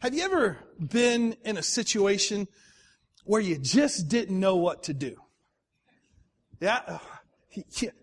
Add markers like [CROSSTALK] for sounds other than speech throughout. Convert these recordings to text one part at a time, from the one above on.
Have you ever been in a situation where you just didn't know what to do? Yeah? Uh,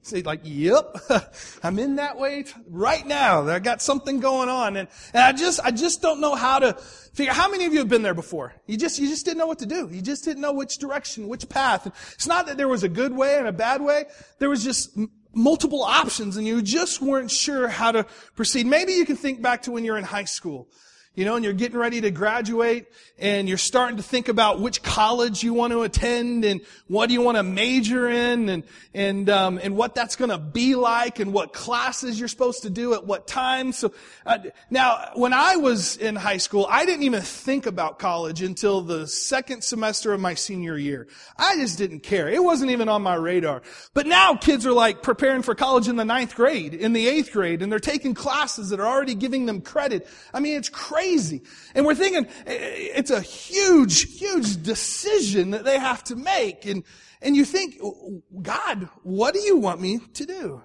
Say like, yep, [LAUGHS] I'm in that way right now. I got something going on and, and I just, I just don't know how to figure, how many of you have been there before? You just, you just didn't know what to do. You just didn't know which direction, which path. It's not that there was a good way and a bad way. There was just multiple options and you just weren't sure how to proceed. Maybe you can think back to when you're in high school you know, and you're getting ready to graduate and you're starting to think about which college you want to attend and what do you want to major in and, and, um, and what that's going to be like and what classes you're supposed to do at what time. So, uh, now, when I was in high school, I didn't even think about college until the second semester of my senior year. I just didn't care. It wasn't even on my radar. But now kids are like preparing for college in the ninth grade, in the eighth grade, and they're taking classes that are already giving them credit. I mean, it's crazy crazy. And we're thinking eh, eh, it's a huge, huge decision that they have to make. And, and you think, God, what do you want me to do?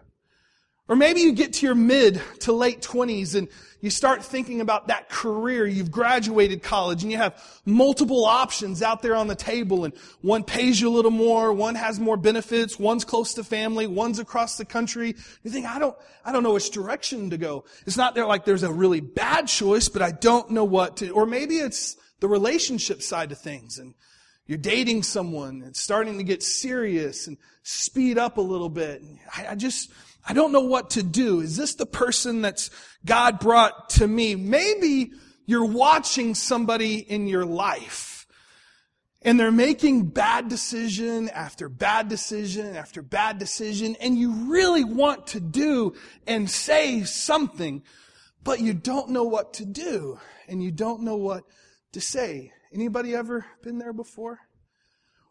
Or maybe you get to your mid to late 20s and you start thinking about that career. You've graduated college and you have multiple options out there on the table and one pays you a little more, one has more benefits, one's close to family, one's across the country. You think, I don't, I don't know which direction to go. It's not there like there's a really bad choice, but I don't know what to, or maybe it's the relationship side of things and you're dating someone and starting to get serious and speed up a little bit. I, I just, I don't know what to do. Is this the person that's God brought to me? Maybe you're watching somebody in your life and they're making bad decision after bad decision after bad decision and you really want to do and say something, but you don't know what to do and you don't know what to say. Anybody ever been there before?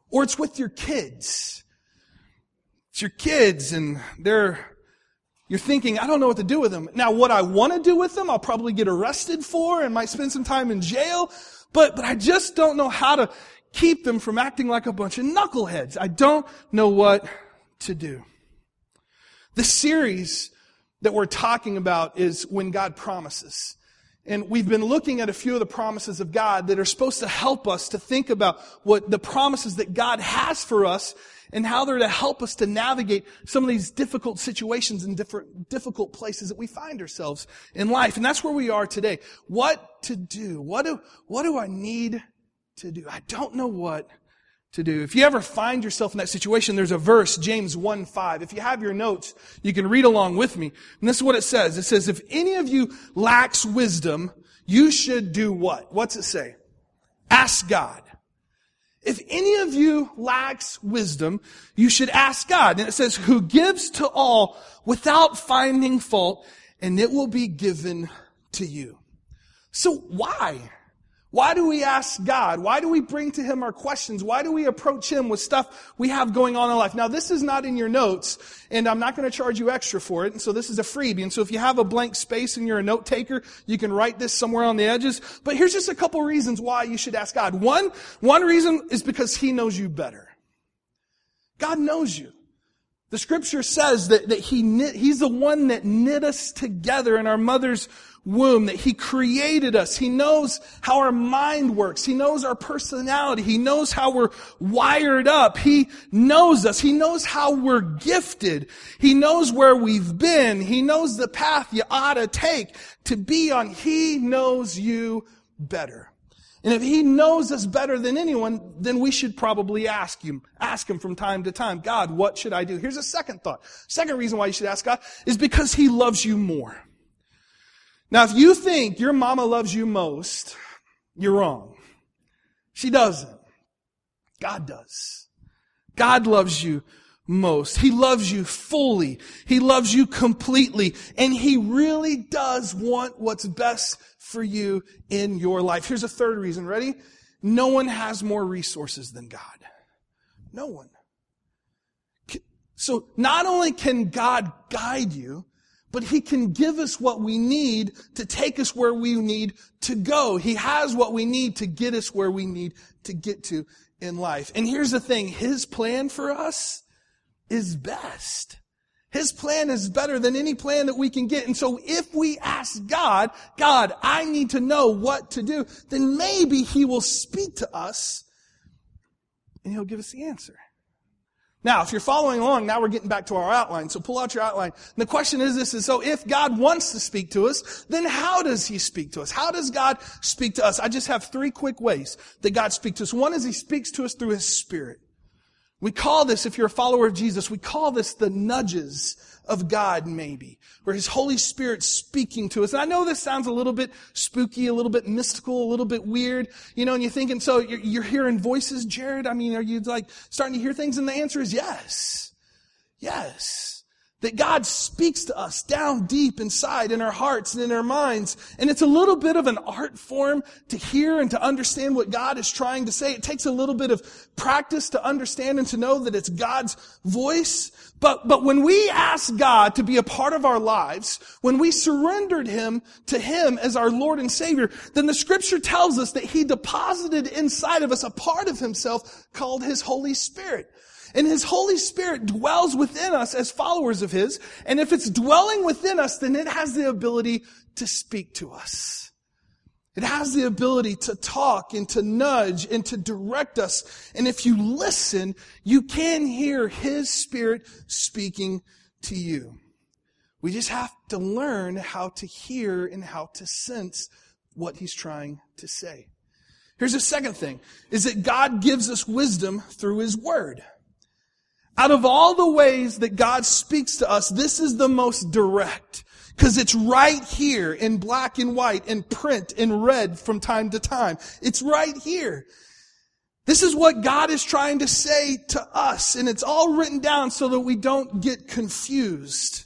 Or it's with your kids. It's your kids and they're you're thinking, I don't know what to do with them. Now, what I want to do with them, I'll probably get arrested for and might spend some time in jail, but, but I just don't know how to keep them from acting like a bunch of knuckleheads. I don't know what to do. The series that we're talking about is when God promises. And we've been looking at a few of the promises of God that are supposed to help us to think about what the promises that God has for us and how they're to help us to navigate some of these difficult situations and different, difficult places that we find ourselves in life. And that's where we are today. What to do? What do, what do I need to do? I don't know what to do. If you ever find yourself in that situation, there's a verse, James 1 5. If you have your notes, you can read along with me. And this is what it says. It says, if any of you lacks wisdom, you should do what? What's it say? Ask God if any of you lacks wisdom, you should ask God. And it says, who gives to all without finding fault, and it will be given to you. So why? Why do we ask God? Why do we bring to Him our questions? Why do we approach Him with stuff we have going on in life? Now, this is not in your notes, and I'm not going to charge you extra for it, and so this is a freebie. And so if you have a blank space and you're a note taker, you can write this somewhere on the edges. But here's just a couple reasons why you should ask God. One, one reason is because He knows you better. God knows you. The scripture says that, that he knit, He's the one that knit us together in our mother's womb, that He created us. He knows how our mind works. He knows our personality. He knows how we're wired up. He knows us. He knows how we're gifted. He knows where we've been. He knows the path you ought to take to be on. He knows you better. And if he knows us better than anyone, then we should probably ask him, ask him from time to time, God, what should I do? Here's a second thought. Second reason why you should ask God is because he loves you more. Now, if you think your mama loves you most, you're wrong. She doesn't. God does. God loves you most. He loves you fully. He loves you completely. And He really does want what's best for you in your life. Here's a third reason. Ready? No one has more resources than God. No one. So not only can God guide you, but he can give us what we need to take us where we need to go. He has what we need to get us where we need to get to in life. And here's the thing, his plan for us is best. His plan is better than any plan that we can get. And so if we ask God, God, I need to know what to do, then maybe He will speak to us and He'll give us the answer. Now, if you're following along, now we're getting back to our outline. So pull out your outline. And the question is this, is so if God wants to speak to us, then how does He speak to us? How does God speak to us? I just have three quick ways that God speaks to us. One is He speaks to us through His Spirit. We call this, if you're a follower of Jesus, we call this the nudges of God, maybe, where His Holy Spirit speaking to us. And I know this sounds a little bit spooky, a little bit mystical, a little bit weird, you know, and you're thinking, so you're, you're hearing voices, Jared? I mean, are you like starting to hear things? And the answer is yes. Yes. That God speaks to us down deep inside in our hearts and in our minds. And it's a little bit of an art form to hear and to understand what God is trying to say. It takes a little bit of practice to understand and to know that it's God's voice. But, but when we ask God to be a part of our lives, when we surrendered Him to Him as our Lord and Savior, then the scripture tells us that He deposited inside of us a part of Himself called His Holy Spirit. And His Holy Spirit dwells within us as followers of His. And if it's dwelling within us, then it has the ability to speak to us. It has the ability to talk and to nudge and to direct us. And if you listen, you can hear His Spirit speaking to you. We just have to learn how to hear and how to sense what He's trying to say. Here's the second thing, is that God gives us wisdom through His Word. Out of all the ways that God speaks to us, this is the most direct. Cause it's right here in black and white in print in red from time to time. It's right here. This is what God is trying to say to us and it's all written down so that we don't get confused.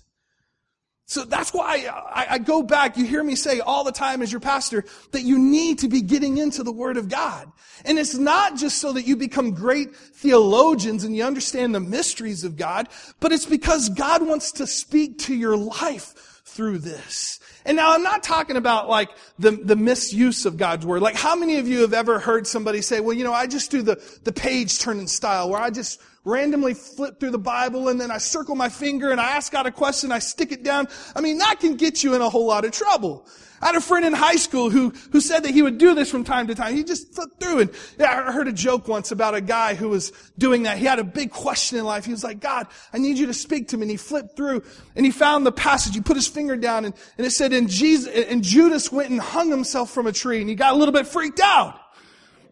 So that's why I, I, go back. You hear me say all the time as your pastor that you need to be getting into the Word of God. And it's not just so that you become great theologians and you understand the mysteries of God, but it's because God wants to speak to your life through this. And now I'm not talking about like the, the misuse of God's Word. Like how many of you have ever heard somebody say, well, you know, I just do the, the page turning style where I just randomly flip through the Bible and then I circle my finger and I ask God a question, I stick it down. I mean, that can get you in a whole lot of trouble. I had a friend in high school who, who said that he would do this from time to time. He just flipped through and yeah, I heard a joke once about a guy who was doing that. He had a big question in life. He was like, God, I need you to speak to me. And he flipped through and he found the passage. He put his finger down and, and it said, and Jesus, and Judas went and hung himself from a tree and he got a little bit freaked out.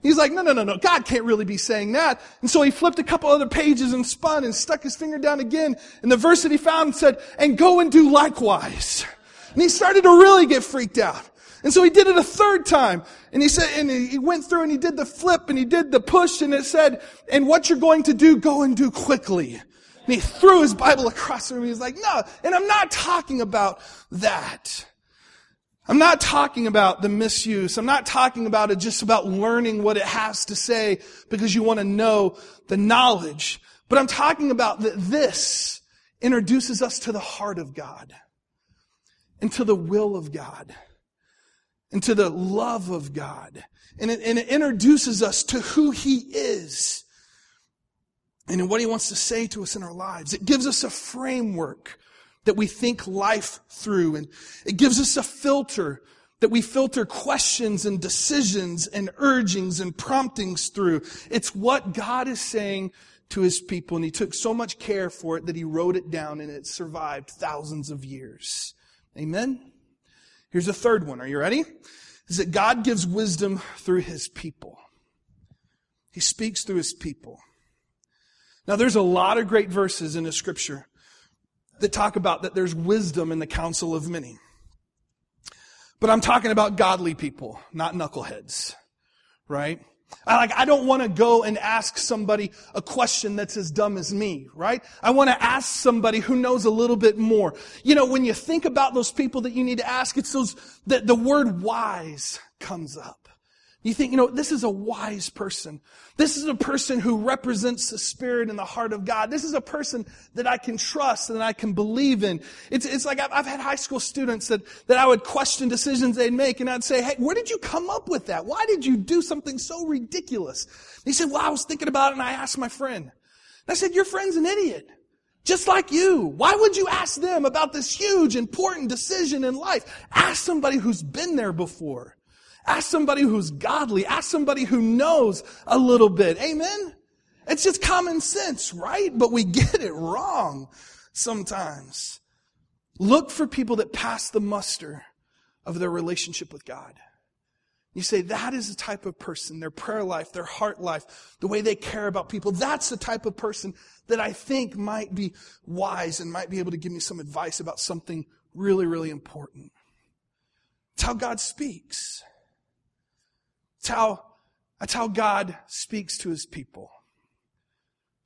He's like, no, no, no, no. God can't really be saying that. And so he flipped a couple other pages and spun and stuck his finger down again. And the verse that he found said, and go and do likewise. And he started to really get freaked out. And so he did it a third time. And he said, and he went through and he did the flip and he did the push and it said, and what you're going to do, go and do quickly. And he threw his Bible across the room. He's like, no. And I'm not talking about that. I'm not talking about the misuse. I'm not talking about it just about learning what it has to say because you want to know the knowledge. But I'm talking about that this introduces us to the heart of God and to the will of God and to the love of God. And it, and it introduces us to who He is and what He wants to say to us in our lives. It gives us a framework that we think life through. And it gives us a filter that we filter questions and decisions and urgings and promptings through. It's what God is saying to his people. And he took so much care for it that he wrote it down and it survived thousands of years. Amen. Here's a third one. Are you ready? Is that God gives wisdom through his people. He speaks through his people. Now there's a lot of great verses in the scripture that talk about that there's wisdom in the counsel of many. But I'm talking about godly people, not knuckleheads, right? I, like, I don't want to go and ask somebody a question that's as dumb as me, right? I want to ask somebody who knows a little bit more. You know, when you think about those people that you need to ask, it's those, that the word wise comes up. You think, you know, this is a wise person. This is a person who represents the Spirit and the heart of God. This is a person that I can trust and I can believe in. It's, it's like I've, I've had high school students that, that I would question decisions they'd make and I'd say, hey, where did you come up with that? Why did you do something so ridiculous? And he said, well, I was thinking about it and I asked my friend. And I said, your friend's an idiot. Just like you. Why would you ask them about this huge, important decision in life? Ask somebody who's been there before. Ask somebody who's godly. Ask somebody who knows a little bit. Amen? It's just common sense, right? But we [LAUGHS] get it wrong sometimes. Look for people that pass the muster of their relationship with God. You say, that is the type of person, their prayer life, their heart life, the way they care about people. That's the type of person that I think might be wise and might be able to give me some advice about something really, really important. It's how God speaks. It's how, that's how God speaks to his people.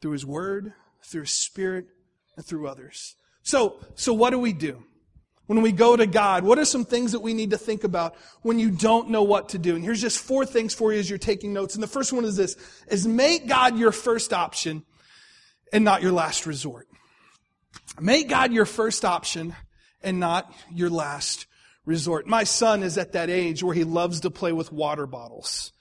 Through his word, through his spirit, and through others. So, so what do we do? When we go to God, what are some things that we need to think about when you don't know what to do? And here's just four things for you as you're taking notes. And the first one is this, is make God your first option and not your last resort. Make God your first option and not your last resort. My son is at that age where he loves to play with water bottles.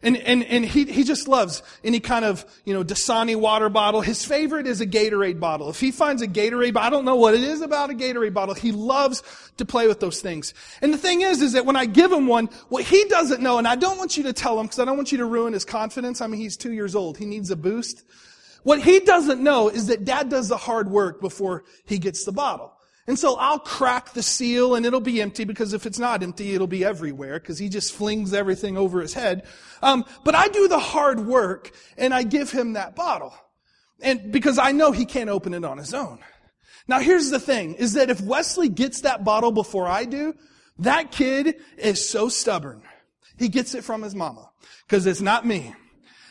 And, and, and he, he just loves any kind of, you know, Dasani water bottle. His favorite is a Gatorade bottle. If he finds a Gatorade, bottle, I don't know what it is about a Gatorade bottle. He loves to play with those things. And the thing is, is that when I give him one, what he doesn't know, and I don't want you to tell him because I don't want you to ruin his confidence. I mean, he's two years old. He needs a boost. What he doesn't know is that dad does the hard work before he gets the bottle. And so I'll crack the seal and it'll be empty because if it's not empty, it'll be everywhere because he just flings everything over his head. Um, but I do the hard work and I give him that bottle. And because I know he can't open it on his own. Now here's the thing, is that if Wesley gets that bottle before I do, that kid is so stubborn. He gets it from his mama. Cause it's not me.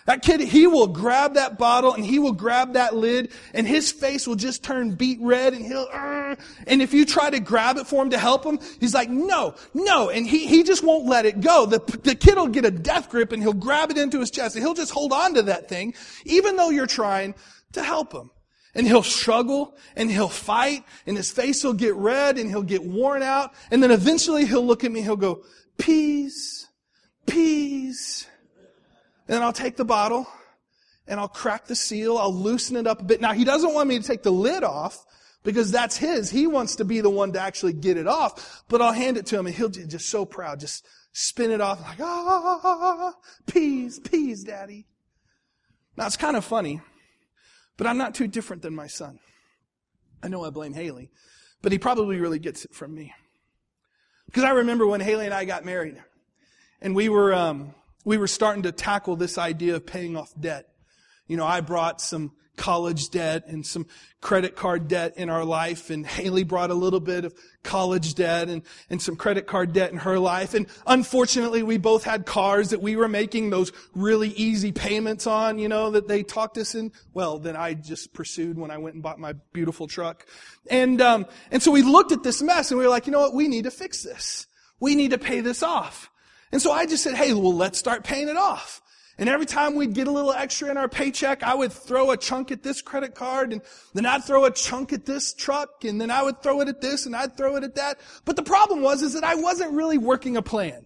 That kid, he will grab that bottle and he will grab that lid and his face will just turn beet red and he'll, uh, and if you try to grab it for him to help him, he's like, no, no. And he, he just won't let it go. The, the kid will get a death grip and he'll grab it into his chest and he'll just hold on to that thing, even though you're trying to help him. And he'll struggle and he'll fight and his face will get red and he'll get worn out. And then eventually he'll look at me and he'll go, peas, peas. And then I'll take the bottle and I'll crack the seal. I'll loosen it up a bit. Now he doesn't want me to take the lid off because that's his. He wants to be the one to actually get it off. But I'll hand it to him and he'll just so proud, just spin it off like, ah, peas, peas, daddy. Now it's kind of funny, but I'm not too different than my son. I know I blame Haley, but he probably really gets it from me. Because I remember when Haley and I got married and we were, um, we were starting to tackle this idea of paying off debt. You know, I brought some college debt and some credit card debt in our life and Haley brought a little bit of college debt and, and some credit card debt in her life. And unfortunately, we both had cars that we were making those really easy payments on, you know, that they talked us in. Well, then I just pursued when I went and bought my beautiful truck. And, um, and so we looked at this mess and we were like, you know what? We need to fix this. We need to pay this off. And so I just said, hey, well, let's start paying it off. And every time we'd get a little extra in our paycheck, I would throw a chunk at this credit card and then I'd throw a chunk at this truck and then I would throw it at this and I'd throw it at that. But the problem was is that I wasn't really working a plan.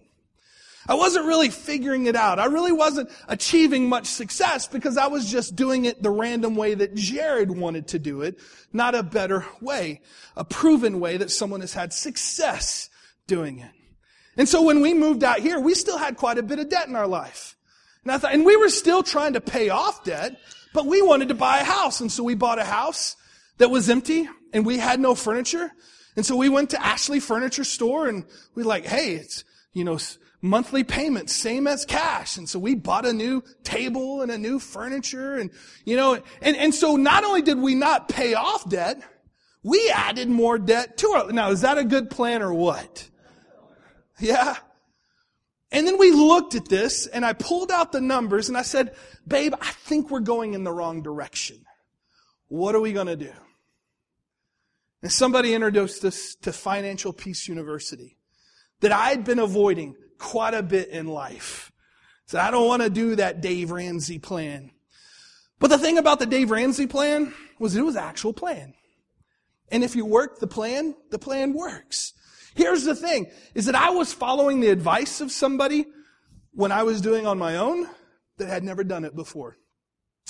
I wasn't really figuring it out. I really wasn't achieving much success because I was just doing it the random way that Jared wanted to do it, not a better way, a proven way that someone has had success doing it. And so when we moved out here, we still had quite a bit of debt in our life. And I thought, and we were still trying to pay off debt, but we wanted to buy a house. And so we bought a house that was empty and we had no furniture. And so we went to Ashley Furniture Store and we like, hey, it's, you know, monthly payments, same as cash. And so we bought a new table and a new furniture and, you know, and, and so not only did we not pay off debt, we added more debt to our, now is that a good plan or what? Yeah. And then we looked at this and I pulled out the numbers and I said, babe, I think we're going in the wrong direction. What are we going to do? And somebody introduced us to Financial Peace University that I had been avoiding quite a bit in life. So I don't want to do that Dave Ramsey plan. But the thing about the Dave Ramsey plan was it was actual plan. And if you work the plan, the plan works. Here's the thing, is that I was following the advice of somebody when I was doing on my own that had never done it before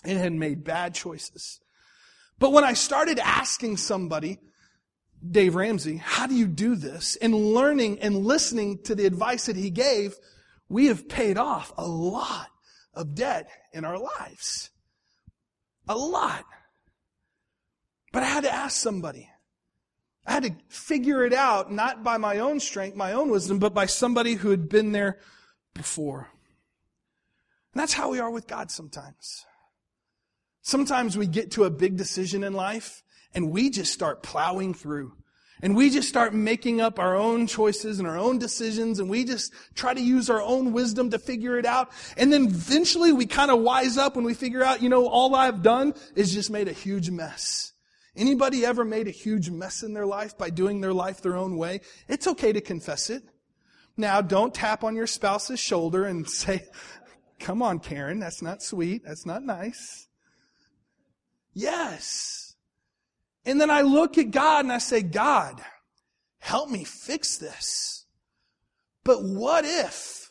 and had made bad choices. But when I started asking somebody, Dave Ramsey, how do you do this? And learning and listening to the advice that he gave, we have paid off a lot of debt in our lives. A lot. But I had to ask somebody. I had to figure it out, not by my own strength, my own wisdom, but by somebody who had been there before. And that's how we are with God sometimes. Sometimes we get to a big decision in life and we just start plowing through. And we just start making up our own choices and our own decisions and we just try to use our own wisdom to figure it out. And then eventually we kind of wise up when we figure out, you know, all I've done is just made a huge mess. Anybody ever made a huge mess in their life by doing their life their own way? It's okay to confess it. Now, don't tap on your spouse's shoulder and [LAUGHS] say, come on, Karen, that's not sweet. That's not nice. Yes. And then I look at God and I say, God, help me fix this. But what if,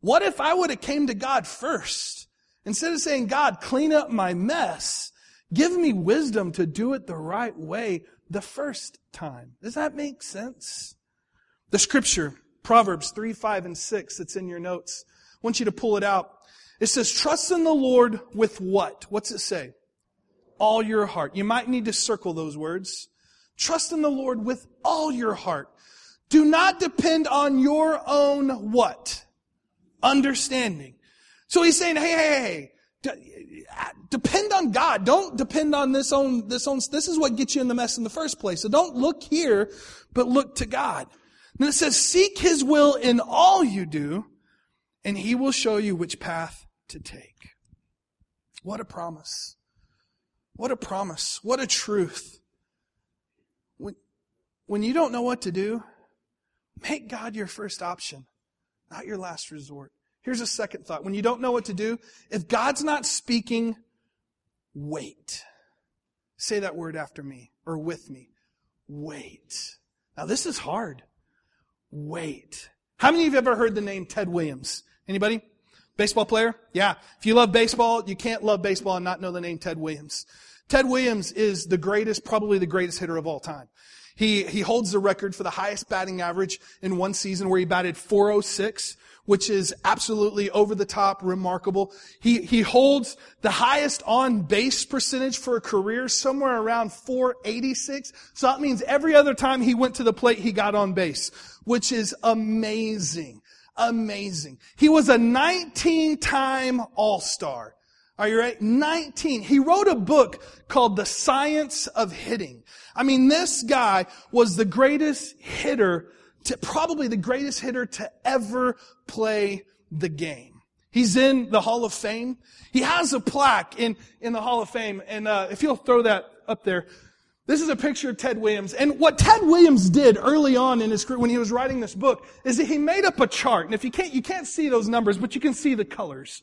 what if I would have came to God first? Instead of saying, God, clean up my mess, give me wisdom to do it the right way the first time. Does that make sense? The scripture, Proverbs 3, 5, and 6, that's in your notes. I want you to pull it out. It says, trust in the Lord with what? What's it say? all your heart. You might need to circle those words. Trust in the Lord with all your heart. Do not depend on your own what? Understanding. So he's saying, hey, hey, hey, Uh, depend on God. Don't depend on this own, this own, this is what gets you in the mess in the first place. So don't look here, but look to God. And it says, seek his will in all you do, and he will show you which path to take. What a promise. What a promise. What a truth. When, when you don't know what to do, make God your first option, not your last resort. Here's a second thought. When you don't know what to do, if God's not speaking, wait. Say that word after me or with me. Wait. Now this is hard. Wait. How many of you have ever heard the name Ted Williams? Anybody? Baseball player? Yeah. If you love baseball, you can't love baseball and not know the name Ted Williams. Ted Williams is the greatest, probably the greatest hitter of all time. He, he holds the record for the highest batting average in one season where he batted 406, which is absolutely over the top remarkable. He, he holds the highest on base percentage for a career somewhere around 486. So that means every other time he went to the plate, he got on base, which is amazing. Amazing. He was a 19 time All-Star. Are you ready? 19. He wrote a book called The Science of Hitting. I mean, this guy was the greatest hitter to, probably the greatest hitter to ever play the game. He's in the Hall of Fame. He has a plaque in, in the Hall of Fame. And, uh, if you'll throw that up there, this is a picture of Ted Williams. And what Ted Williams did early on in his career, when he was writing this book, is that he made up a chart. And if you can't, you can't see those numbers, but you can see the colors.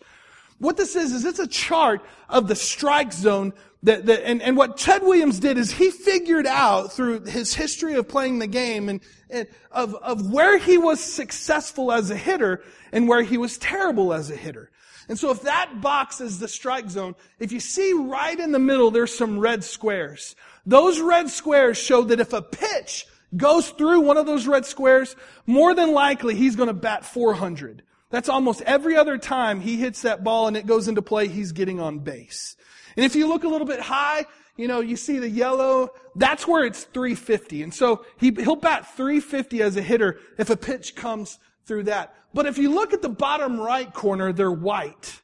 What this is, is it's a chart of the strike zone that, that and, and what Ted Williams did is he figured out through his history of playing the game and, and of, of where he was successful as a hitter and where he was terrible as a hitter. And so if that box is the strike zone, if you see right in the middle, there's some red squares. Those red squares show that if a pitch goes through one of those red squares, more than likely he's going to bat 400. That's almost every other time he hits that ball and it goes into play, he's getting on base. And if you look a little bit high, you know, you see the yellow, that's where it's 350. And so he, he'll bat 350 as a hitter if a pitch comes through that. But if you look at the bottom right corner, they're white.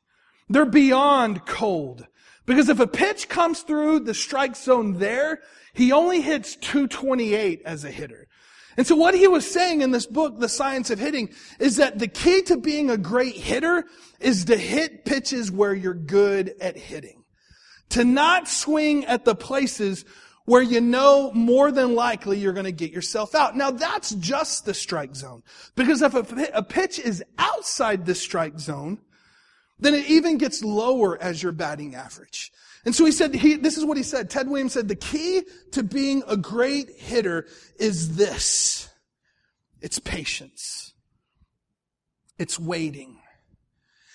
They're beyond cold. Because if a pitch comes through the strike zone there, he only hits 228 as a hitter. And so what he was saying in this book, The Science of Hitting, is that the key to being a great hitter is to hit pitches where you're good at hitting. To not swing at the places where you know more than likely you're going to get yourself out. Now that's just the strike zone. Because if a, pitch is outside the strike zone, then it even gets lower as your batting average. And so he said, he, this is what he said. Ted Williams said, the key to being a great hitter is this. It's patience. It's waiting.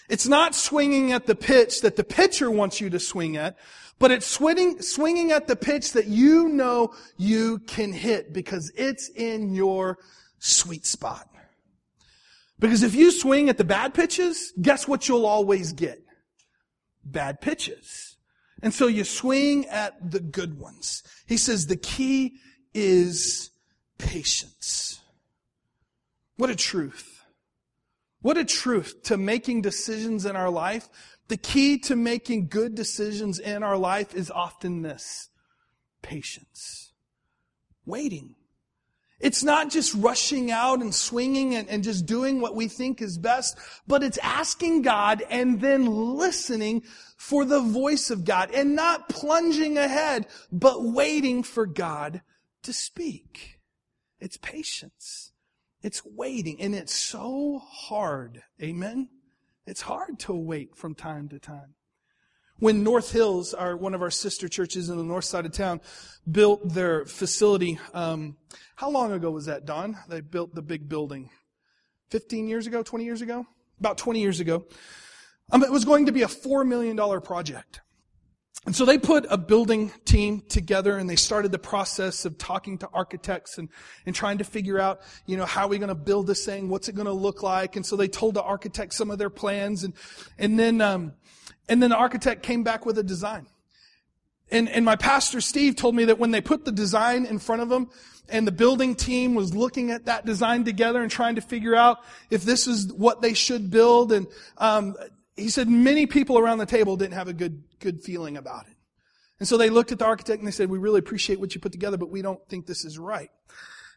It's not swinging at the pitch that the pitcher wants you to swing at, but it's swinging, swinging at the pitch that you know you can hit because it's in your sweet spot. Because if you swing at the bad pitches, guess what you'll always get? Bad pitches. And so you swing at the good ones. He says the key is patience. What a truth. What a truth to making decisions in our life. The key to making good decisions in our life is often this. Patience. Waiting. It's not just rushing out and swinging and, and, just doing what we think is best, but it's asking God and then listening for the voice of God and not plunging ahead, but waiting for God to speak. It's patience. It's waiting and it's so hard. Amen. It's hard to wait from time to time. When North Hills, our, one of our sister churches in the north side of town, built their facility, um, how long ago was that, Don? They built the big building. 15 years ago, 20 years ago? About 20 years ago. Um, it was going to be a $4 million project. And so they put a building team together and they started the process of talking to architects and, and trying to figure out, you know, how are we going to build this thing? What's it going to look like? And so they told the architect some of their plans and, and then, um, and then the architect came back with a design. And, and my pastor Steve told me that when they put the design in front of them and the building team was looking at that design together and trying to figure out if this is what they should build and, um, he said many people around the table didn't have a good, good feeling about it. And so they looked at the architect and they said, we really appreciate what you put together, but we don't think this is right.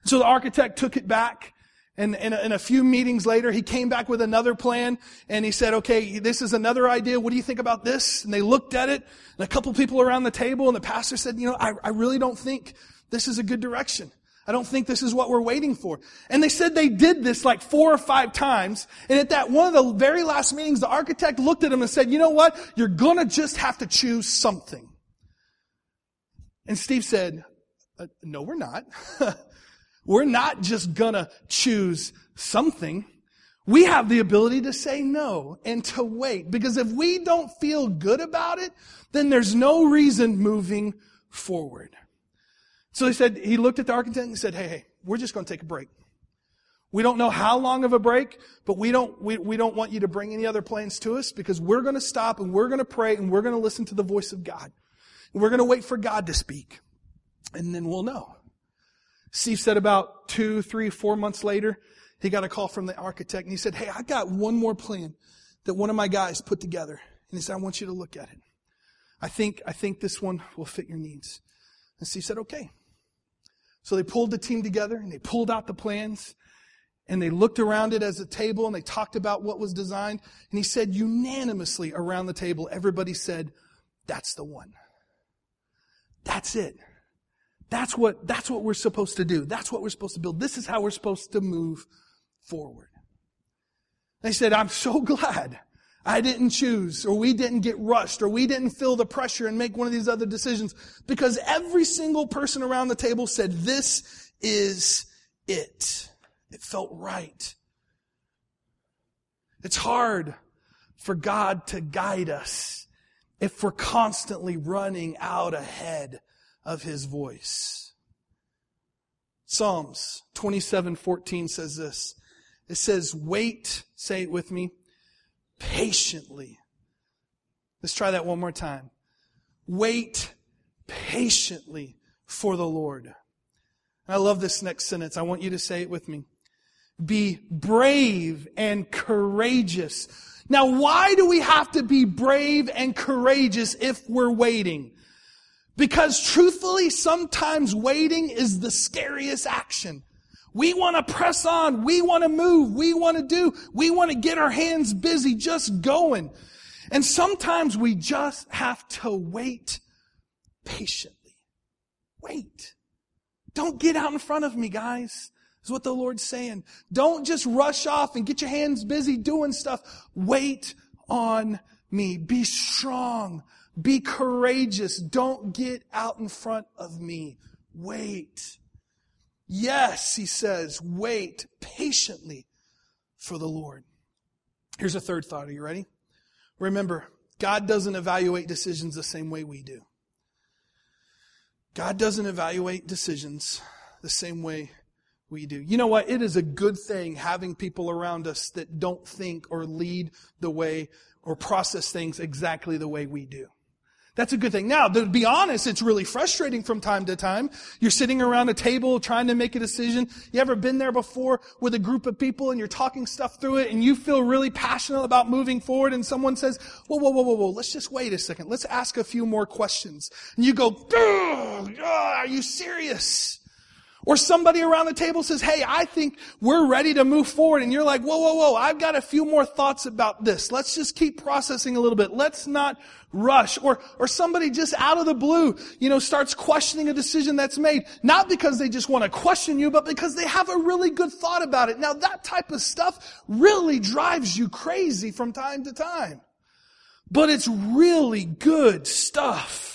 So the architect took it back and, and, and, a few meetings later, he came back with another plan and he said, okay, this is another idea. What do you think about this? And they looked at it and a couple people around the table and the pastor said, you know, I, I really don't think this is a good direction. I don't think this is what we're waiting for. And they said they did this like four or five times. And at that one of the very last meetings, the architect looked at him and said, you know what? You're gonna just have to choose something. And Steve said, uh, no, we're not. [LAUGHS] We're not just gonna choose something. We have the ability to say no and to wait. Because if we don't feel good about it, then there's no reason moving forward. So he said, he looked at the architect and said, hey, hey, we're just going to take a break. We don't know how long of a break, but we don't, we, we don't want you to bring any other plans to us because we're going to stop and we're going to pray and we're going to listen to the voice of God. And we're going to wait for God to speak. And then we'll know. Steve said about two, three, four months later, he got a call from the architect and he said, Hey, I got one more plan that one of my guys put together. And he said, I want you to look at it. I think, I think this one will fit your needs. And Steve said, okay. So they pulled the team together and they pulled out the plans and they looked around it as a table and they talked about what was designed. And he said unanimously around the table, everybody said, that's the one. That's it. That's what, that's what we're supposed to do. That's what we're supposed to build. This is how we're supposed to move forward. They said, I'm so [LAUGHS] glad I didn't choose, or we didn't get rushed, or we didn't feel the pressure and make one of these other decisions because every single person around the table said, this is it. It felt right. It's hard for God to guide us if we're constantly running out ahead of his voice. Psalms 27:14 says this. It says, "Wait, say it with me, patiently." Let's try that one more time. Wait patiently for the Lord. I love this next sentence. I want you to say it with me. Be brave and courageous. Now, why do we have to be brave and courageous if we're waiting? Because truthfully, sometimes waiting is the scariest action. We want to press on. We want to move. We want to do. We want to get our hands busy just going. And sometimes we just have to wait patiently. Wait. Don't get out in front of me, guys. Is what the Lord's saying. Don't just rush off and get your hands busy doing stuff. Wait on me. Be strong. Be courageous. Don't get out in front of me. Wait. Yes, he says, wait patiently for the Lord. Here's a third thought. Are you ready? Remember, God doesn't evaluate decisions the same way we do. God doesn't evaluate decisions the same way we do. You know what? It is a good thing having people around us that don't think or lead the way or process things exactly the way we do. That's a good thing. Now, to be honest, it's really frustrating from time to time. You're sitting around a table trying to make a decision. You ever been there before with a group of people and you're talking stuff through it and you feel really passionate about moving forward and someone says, whoa, whoa, whoa, whoa, whoa, let's just wait a second. Let's ask a few more questions. And you go, ah, are you serious? Or somebody around the table says, hey, I think we're ready to move forward. And you're like, whoa, whoa, whoa, I've got a few more thoughts about this. Let's just keep processing a little bit. Let's not rush. Or, or somebody just out of the blue, you know, starts questioning a decision that's made. Not because they just want to question you, but because they have a really good thought about it. Now that type of stuff really drives you crazy from time to time. But it's really good stuff.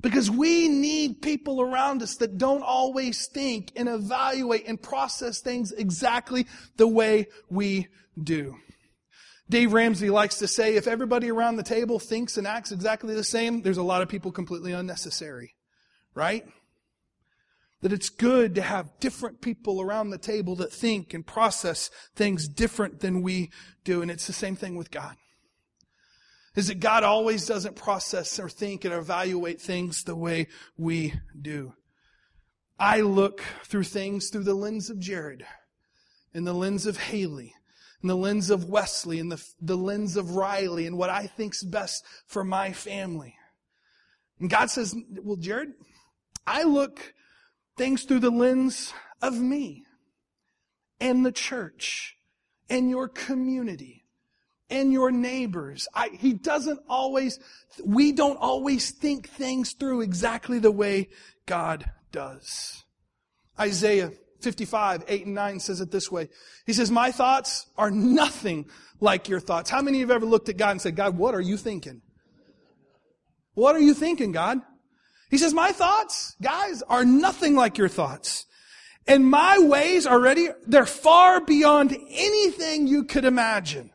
Because we need people around us that don't always think and evaluate and process things exactly the way we do. Dave Ramsey likes to say if everybody around the table thinks and acts exactly the same, there's a lot of people completely unnecessary. Right? That it's good to have different people around the table that think and process things different than we do. And it's the same thing with God is that God always doesn't process or think and evaluate things the way we do. I look through things through the lens of Jared and the lens of Haley and the lens of Wesley and the, the lens of Riley and what I think's best for my family. And God says, well, Jared, I look things through the lens of me and the church and your community and your neighbors. I, he doesn't always, we don't always think things through exactly the way God does. Isaiah 55, 8 and 9 says it this way. He says, my thoughts are nothing like your thoughts. How many of you have ever looked at God and said, God, what are you thinking? What are you thinking, God? He says, my thoughts, guys, are nothing like your thoughts. And my ways already, they're far beyond anything you could imagine.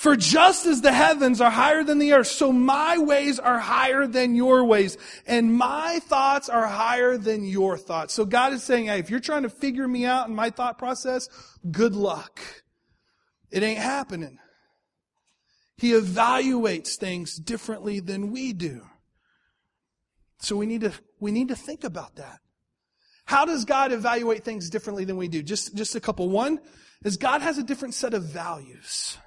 For just as the heavens are higher than the earth, so my ways are higher than your ways, and my thoughts are higher than your thoughts. So God is saying, hey, if you're trying to figure me out in my thought process, good luck. It ain't happening. He evaluates things differently than we do. So we need to, we need to think about that. How does God evaluate things differently than we do? Just, just a couple. One is God has a different set of values.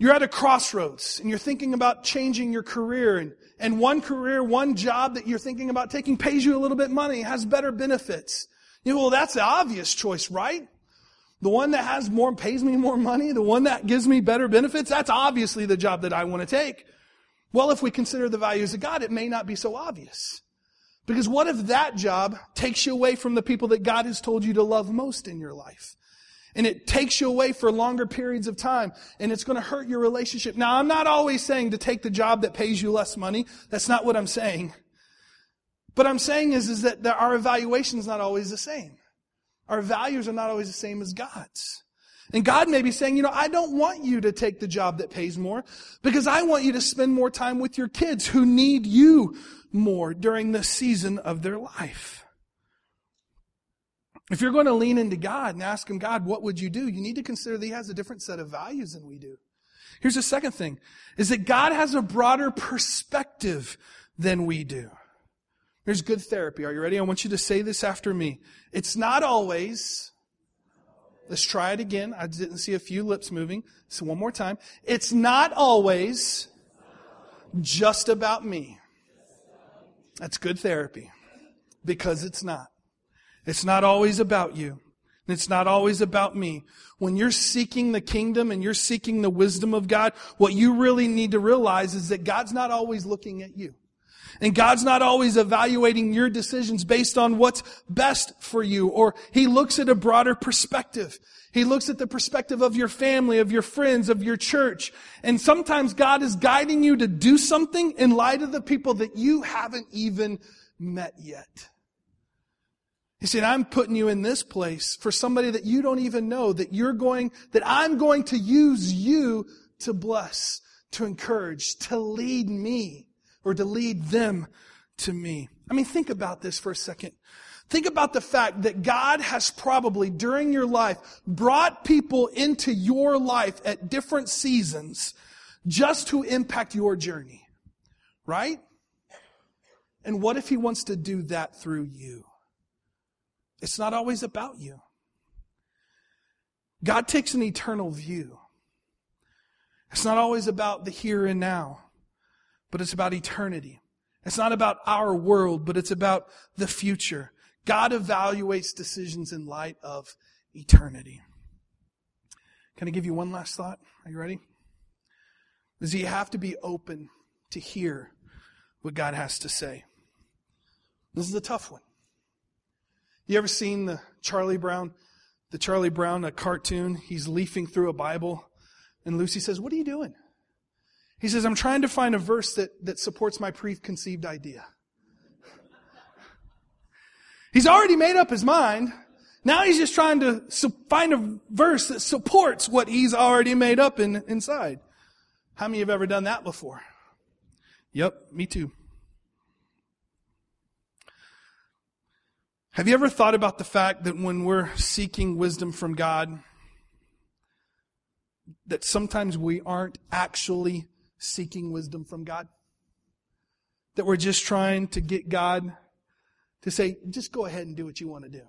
You're at a crossroads and you're thinking about changing your career and, and one career, one job that you're thinking about taking pays you a little bit money, has better benefits. You know, well, that's the obvious choice, right? The one that has more, pays me more money, the one that gives me better benefits, that's obviously the job that I want to take. Well, if we consider the values of God, it may not be so obvious. Because what if that job takes you away from the people that God has told you to love most in your life? And it takes you away for longer periods of time. And it's going to hurt your relationship. Now, I'm not always saying to take the job that pays you less money. That's not what I'm saying. But I'm saying is, is that our evaluation is not always the same. Our values are not always the same as God's. And God may be saying, you know, I don't want you to take the job that pays more because I want you to spend more time with your kids who need you more during the season of their life. If you're going to lean into God and ask Him, God, what would you do? You need to consider that He has a different set of values than we do. Here's the second thing, is that God has a broader perspective than we do. Here's good therapy. Are you ready? I want you to say this after me. It's not always, let's try it again. I didn't see a few lips moving. So one more time. It's not always just about me. That's good therapy. Because it's not. It's not always about you. It's not always about me. When you're seeking the kingdom and you're seeking the wisdom of God, what you really need to realize is that God's not always looking at you. And God's not always evaluating your decisions based on what's best for you, or He looks at a broader perspective. He looks at the perspective of your family, of your friends, of your church. And sometimes God is guiding you to do something in light of the people that you haven't even met yet. He said, I'm putting you in this place for somebody that you don't even know that you're going, that I'm going to use you to bless, to encourage, to lead me, or to lead them to me. I mean, think about this for a second. Think about the fact that God has probably during your life brought people into your life at different seasons just to impact your journey. Right? And what if he wants to do that through you? It's not always about you. God takes an eternal view. It's not always about the here and now, but it's about eternity. It's not about our world, but it's about the future. God evaluates decisions in light of eternity. Can I give you one last thought? Are you ready? Is you have to be open to hear what God has to say. This is a tough one. You ever seen the Charlie Brown, the Charlie Brown a cartoon? He's leafing through a Bible, and Lucy says, "What are you doing?" He says, "I'm trying to find a verse that that supports my preconceived idea." He's already made up his mind. Now he's just trying to find a verse that supports what he's already made up in, inside. How many have ever done that before? Yep, me too. Have you ever thought about the fact that when we're seeking wisdom from God, that sometimes we aren't actually seeking wisdom from God? That we're just trying to get God to say, just go ahead and do what you want to do.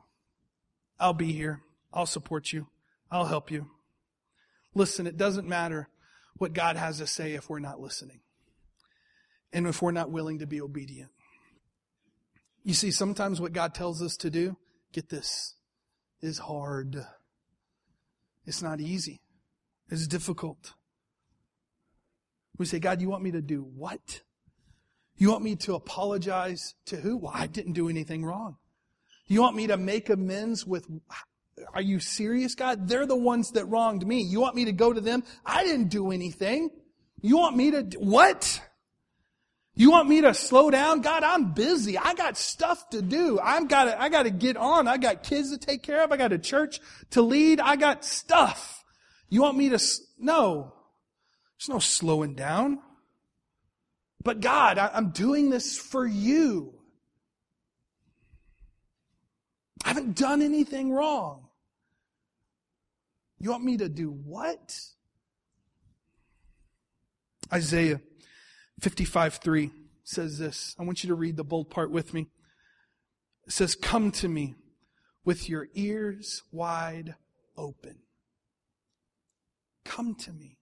I'll be here. I'll support you. I'll help you. Listen, it doesn't matter what God has to say if we're not listening and if we're not willing to be obedient. You see, sometimes what God tells us to do, get this, is hard. It's not easy. It's difficult. We say, God, you want me to do what? You want me to apologize to who? Well, I didn't do anything wrong. You want me to make amends with, are you serious, God? They're the ones that wronged me. You want me to go to them? I didn't do anything. You want me to, what? You want me to slow down? God, I'm busy. I got stuff to do. I've got to, I got to get on. I got kids to take care of. I got a church to lead. I got stuff. You want me to, no. There's no slowing down. But God, I, I'm doing this for you. I haven't done anything wrong. You want me to do what? Isaiah 55 3 says this. I want you to read the bold part with me. It says, Come to me with your ears wide open. Come to me.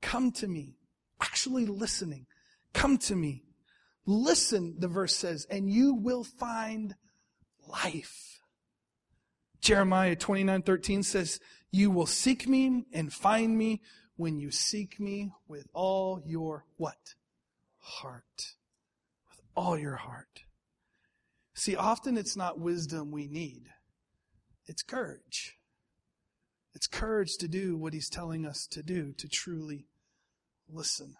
Come to me. Actually listening. Come to me. Listen, the verse says, and you will find life. Jeremiah 29 13 says, You will seek me and find me when you seek me with all your what? Heart. With all your heart. See, often it's not wisdom we need. It's courage. It's courage to do what he's telling us to do, to truly listen.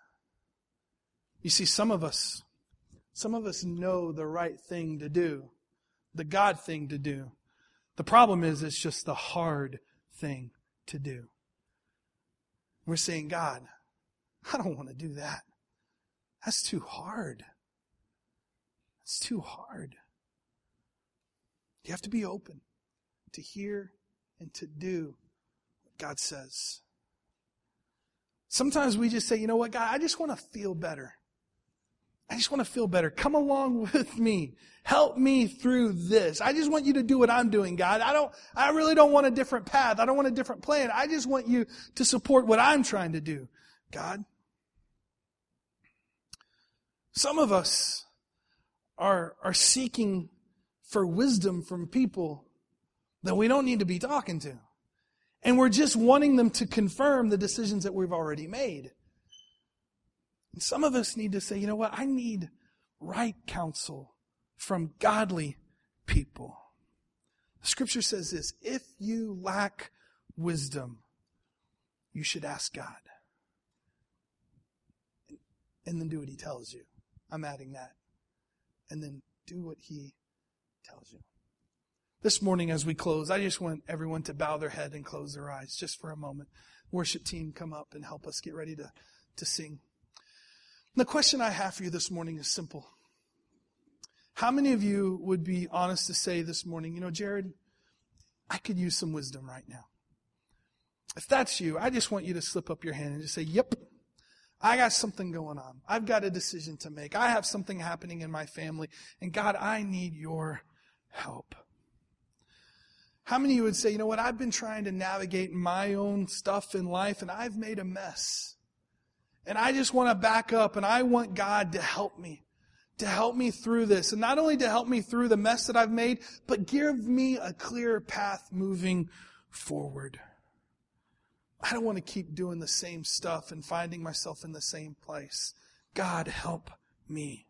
You see, some of us, some of us know the right thing to do, the God thing to do. The problem is, it's just the hard thing to do. We're saying, God, I don't want to do that. That's too hard. It's too hard. You have to be open to hear and to do what God says. Sometimes we just say, you know what, God, I just want to feel better. I just want to feel better. Come along [LAUGHS] with me. Help me through this. I just want you to do what I'm doing, God. I don't, I really don't want a different path. I don't want a different plan. I just want you to support what I'm trying to do, God. Some of us are, are seeking for wisdom from people that we don't need to be talking to. And we're just wanting them to confirm the decisions that we've already made. And some of us need to say, you know what? I need right counsel from godly people. Scripture says this if you lack wisdom, you should ask God. And then do what he tells you. I'm adding that. And then do what he tells you. This morning, as we close, I just want everyone to bow their head and close their eyes just for a moment. worship team come up and help us get ready to, to sing. The question I have for you this morning is simple. How many of you would be honest to say this morning, you know, Jared, I could use some wisdom right now? If that's you, I just want you to slip up your hand and just say, Yep, I got something going on. I've got a decision to make. I have something happening in my family. And God, I need your help. How many of you would say, you know what, I've been trying to navigate my own stuff in life and I've made a mess. And I just want to back up and I want God to help me, to help me through this. And not only to help me through the mess that I've made, but give me a clear path moving forward. I don't want to keep doing the same stuff and finding myself in the same place. God, help me.